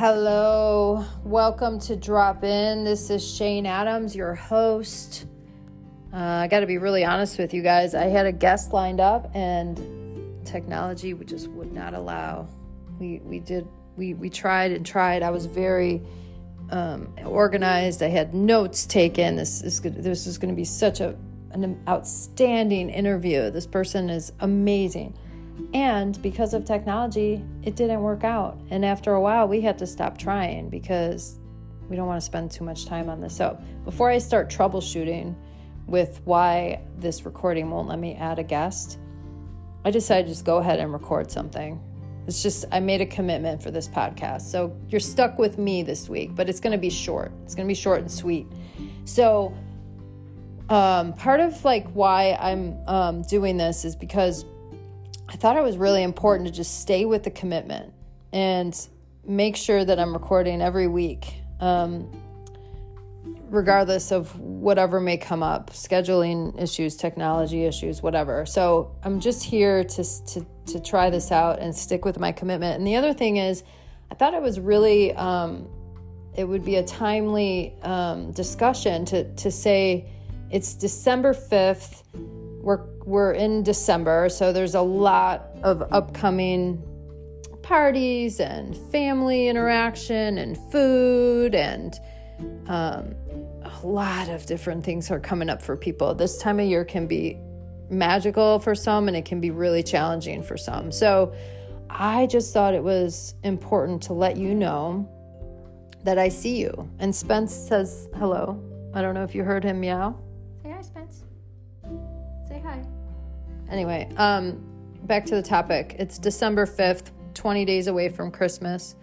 Hello, welcome to Drop In. This is Shane Adams, your host. Uh, I got to be really honest with you guys. I had a guest lined up, and technology just would not allow. We we did we we tried and tried. I was very um, organized. I had notes taken. This is this is going to be such a an outstanding interview. This person is amazing. And because of technology, it didn't work out. And after a while, we had to stop trying because we don't want to spend too much time on this. So, before I start troubleshooting with why this recording won't let me add a guest, I decided to just go ahead and record something. It's just, I made a commitment for this podcast. So, you're stuck with me this week, but it's going to be short. It's going to be short and sweet. So, um, part of like why I'm um, doing this is because I thought it was really important to just stay with the commitment and make sure that I'm recording every week, um, regardless of whatever may come up scheduling issues, technology issues, whatever. So I'm just here to, to, to try this out and stick with my commitment. And the other thing is, I thought it was really, um, it would be a timely um, discussion to, to say it's December 5th we're in December, so there's a lot of upcoming parties and family interaction and food and um, a lot of different things are coming up for people. This time of year can be magical for some and it can be really challenging for some. So I just thought it was important to let you know that I see you. And Spence says hello. I don't know if you heard him meow. Anyway, um, back to the topic. It's December 5th, 20 days away from Christmas.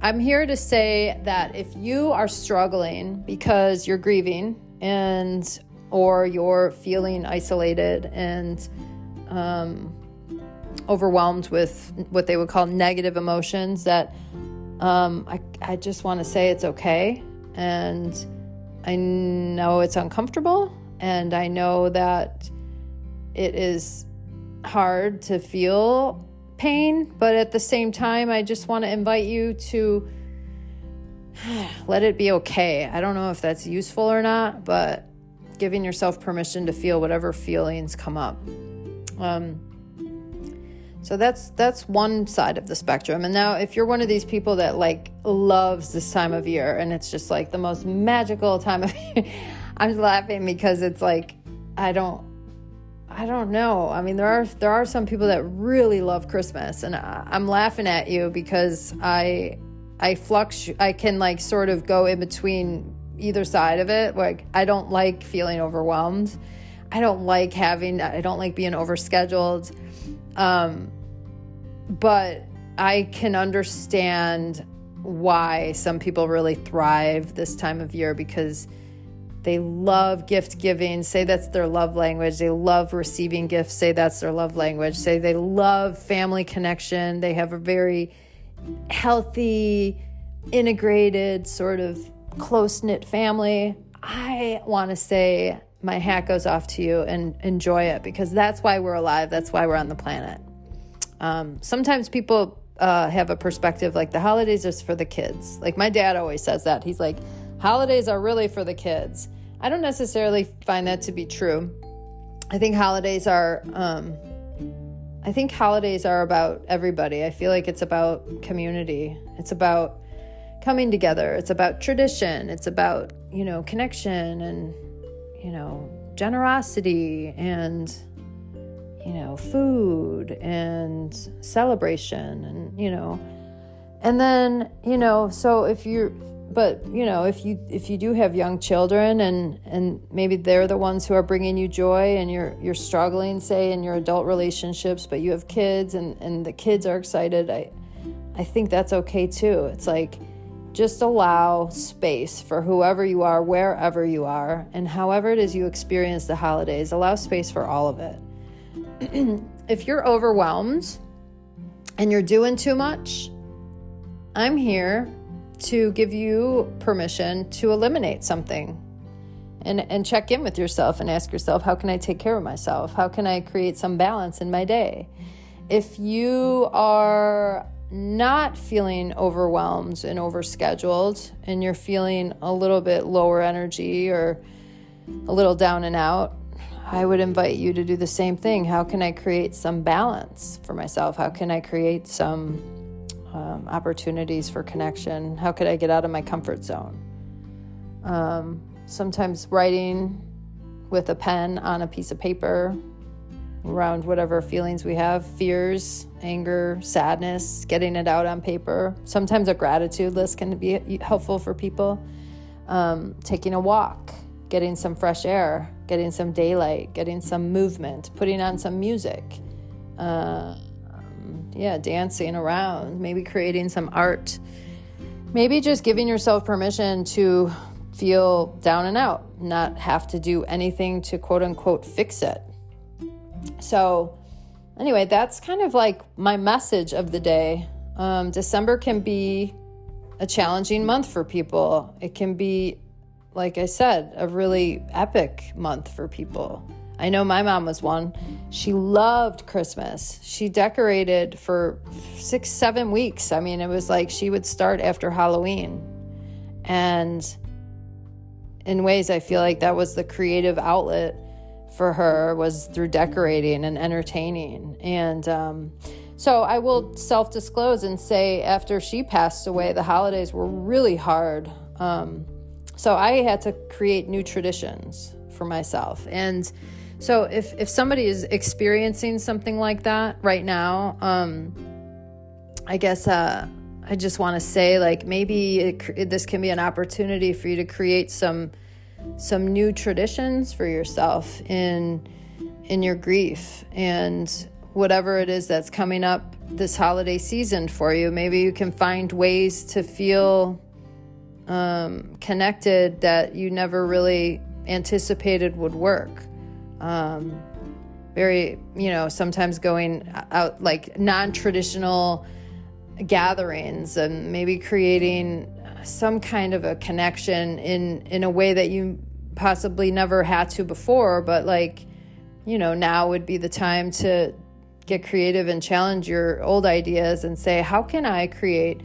I'm here to say that if you are struggling because you're grieving and or you're feeling isolated and um, overwhelmed with what they would call negative emotions, that um, I, I just want to say it's okay. And I know it's uncomfortable. And I know that it is hard to feel pain, but at the same time, I just want to invite you to let it be okay. I don't know if that's useful or not, but giving yourself permission to feel whatever feelings come up. Um, so that's that's one side of the spectrum. And now if you're one of these people that like loves this time of year and it's just like the most magical time of year, I'm laughing because it's like I don't I don't know. I mean, there are there are some people that really love Christmas, and I, am laughing at you because I I flux I can like sort of go in between either side of it. Like I don't like feeling overwhelmed. I don't like having. I don't like being overscheduled. Um, but I can understand why some people really thrive this time of year because they love gift giving, say that's their love language. They love receiving gifts, say that's their love language. Say they love family connection. They have a very healthy, integrated, sort of close knit family. I want to say my hat goes off to you and enjoy it because that's why we're alive. That's why we're on the planet. Um, sometimes people uh, have a perspective like the holidays is for the kids. Like my dad always says that. He's like, holidays are really for the kids. I don't necessarily find that to be true. I think holidays are um, I think holidays are about everybody. I feel like it's about community. It's about coming together. It's about tradition. It's about, you know, connection and, you know, generosity and, you know, food and celebration and, you know, and then, you know, so if you're, but you know if you if you do have young children and and maybe they're the ones who are bringing you joy and you're you're struggling say in your adult relationships but you have kids and and the kids are excited i i think that's okay too. It's like just allow space for whoever you are wherever you are and however it is you experience the holidays allow space for all of it. If you're overwhelmed and you're doing too much i'm here to give you permission to eliminate something and, and check in with yourself and ask yourself, how can I take care of myself? How can I create some balance in my day? If you are not feeling overwhelmed and overscheduled and you're feeling a little bit lower energy or a little down and out, I would invite you to do the same thing. How can I create some balance for myself? How can I create some um, opportunities for connection? How could I get out of my comfort zone? Um, sometimes writing with a pen on a piece of paper around whatever feelings we have fears, anger, sadness, getting it out on paper. Sometimes a gratitude list can be helpful for people. Um, taking a walk, getting some fresh air, getting some daylight, getting some movement, putting on some music. Uh, yeah, dancing around, maybe creating some art. Maybe just giving yourself permission to feel down and out, not have to do anything to quote unquote fix it. So, anyway, that's kind of like my message of the day. Um, December can be a challenging month for people. It can be, like I said, a really epic month for people. I know my mom was one. She loved Christmas. She decorated for six, seven weeks. I mean, it was like she would start after Halloween. And in ways, I feel like that was the creative outlet for her was through decorating and entertaining. And um, so I will self disclose and say, after she passed away, the holidays were really hard. Um, so I had to create new traditions for myself. And so if, if somebody is experiencing something like that right now, um, I guess uh, I just want to say, like, maybe it, this can be an opportunity for you to create some some new traditions for yourself in in your grief and whatever it is that's coming up this holiday season for you. Maybe you can find ways to feel um, connected that you never really anticipated would work. Um, very, you know, sometimes going out like non traditional gatherings and maybe creating some kind of a connection in in a way that you possibly never had to before but like you know now would be the time to get creative and challenge your old ideas and say how can i create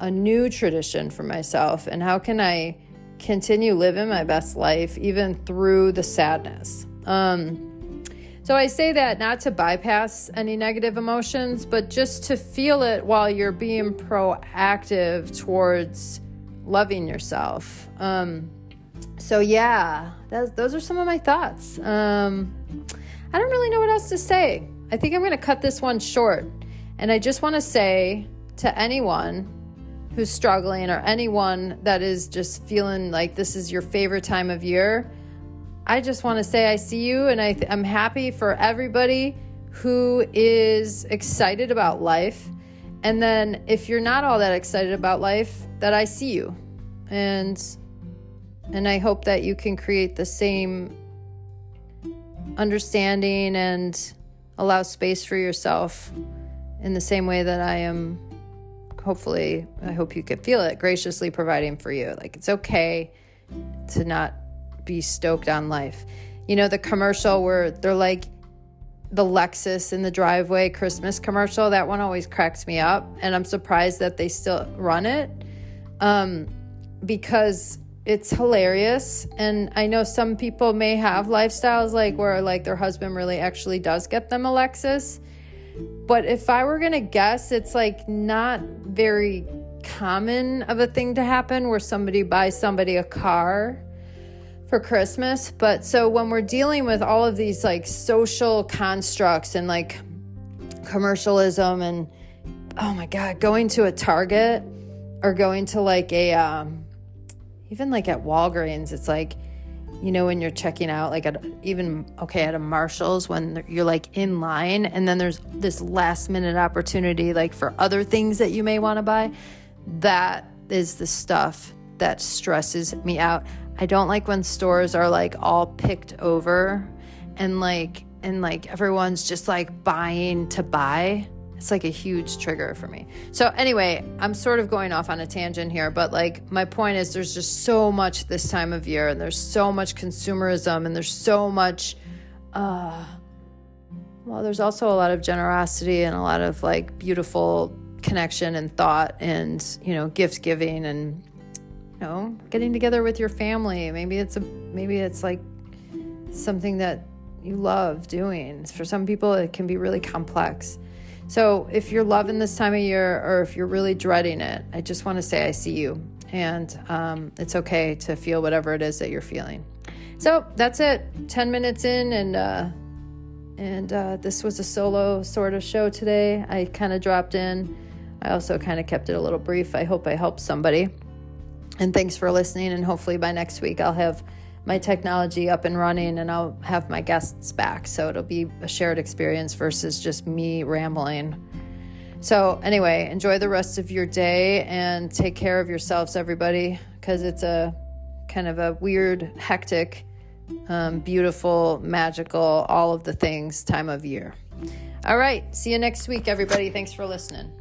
a new tradition for myself? And how can i continue living my best life even through the sadness um, so I say that not to bypass any negative emotions, but just to feel it while you're being proactive towards loving yourself. Um, so yeah, those are some of my thoughts. Um, I don't really know what else to say. I think I'm going to cut this one short. And I just want to say to anyone who's struggling or anyone that is just feeling like this is your favorite time of year, I just want to say I see you and I th- I'm happy for everybody who is excited about life. And then if you're not all that excited about life, that I see you. And and I hope that you can create the same understanding and allow space for yourself in the same way that I am hopefully I hope you could feel it graciously providing for you. Like it's okay to not be stoked on life. You know the commercial where they're like the Lexus in the driveway Christmas commercial, that one always cracks me up and I'm surprised that they still run it. Um because it's hilarious and i know some people may have lifestyles like where like their husband really actually does get them a lexus but if i were gonna guess it's like not very common of a thing to happen where somebody buys somebody a car for christmas but so when we're dealing with all of these like social constructs and like commercialism and oh my god going to a target or going to like a um, even like at Walgreens, it's like, you know, when you're checking out, like at even, okay, at a Marshall's, when you're like in line and then there's this last minute opportunity, like for other things that you may want to buy, that is the stuff that stresses me out. I don't like when stores are like all picked over and like, and like everyone's just like buying to buy it's like a huge trigger for me. So anyway, I'm sort of going off on a tangent here, but like my point is there's just so much this time of year and there's so much consumerism and there's so much uh well, there's also a lot of generosity and a lot of like beautiful connection and thought and, you know, gift giving and, know, getting together with your family. Maybe it's a, maybe it's like something that you love doing. For some people, it can be really complex. So if you're loving this time of year or if you're really dreading it, I just want to say I see you. And um, it's okay to feel whatever it is that you're feeling. So that's it. 10 minutes in, and uh, and uh, this was a solo sort of show today. I kind of dropped in. I also kind of kept it a little brief. I hope I helped somebody. And thanks for listening. And hopefully by next week, I'll have my technology up and running and I'll have my guests back. So it'll be a shared experience versus just me rambling. So, anyway, enjoy the rest of your day and take care of yourselves, everybody, because it's a kind of a weird, hectic, um, beautiful, magical, all of the things time of year. All right. See you next week, everybody. Thanks for listening.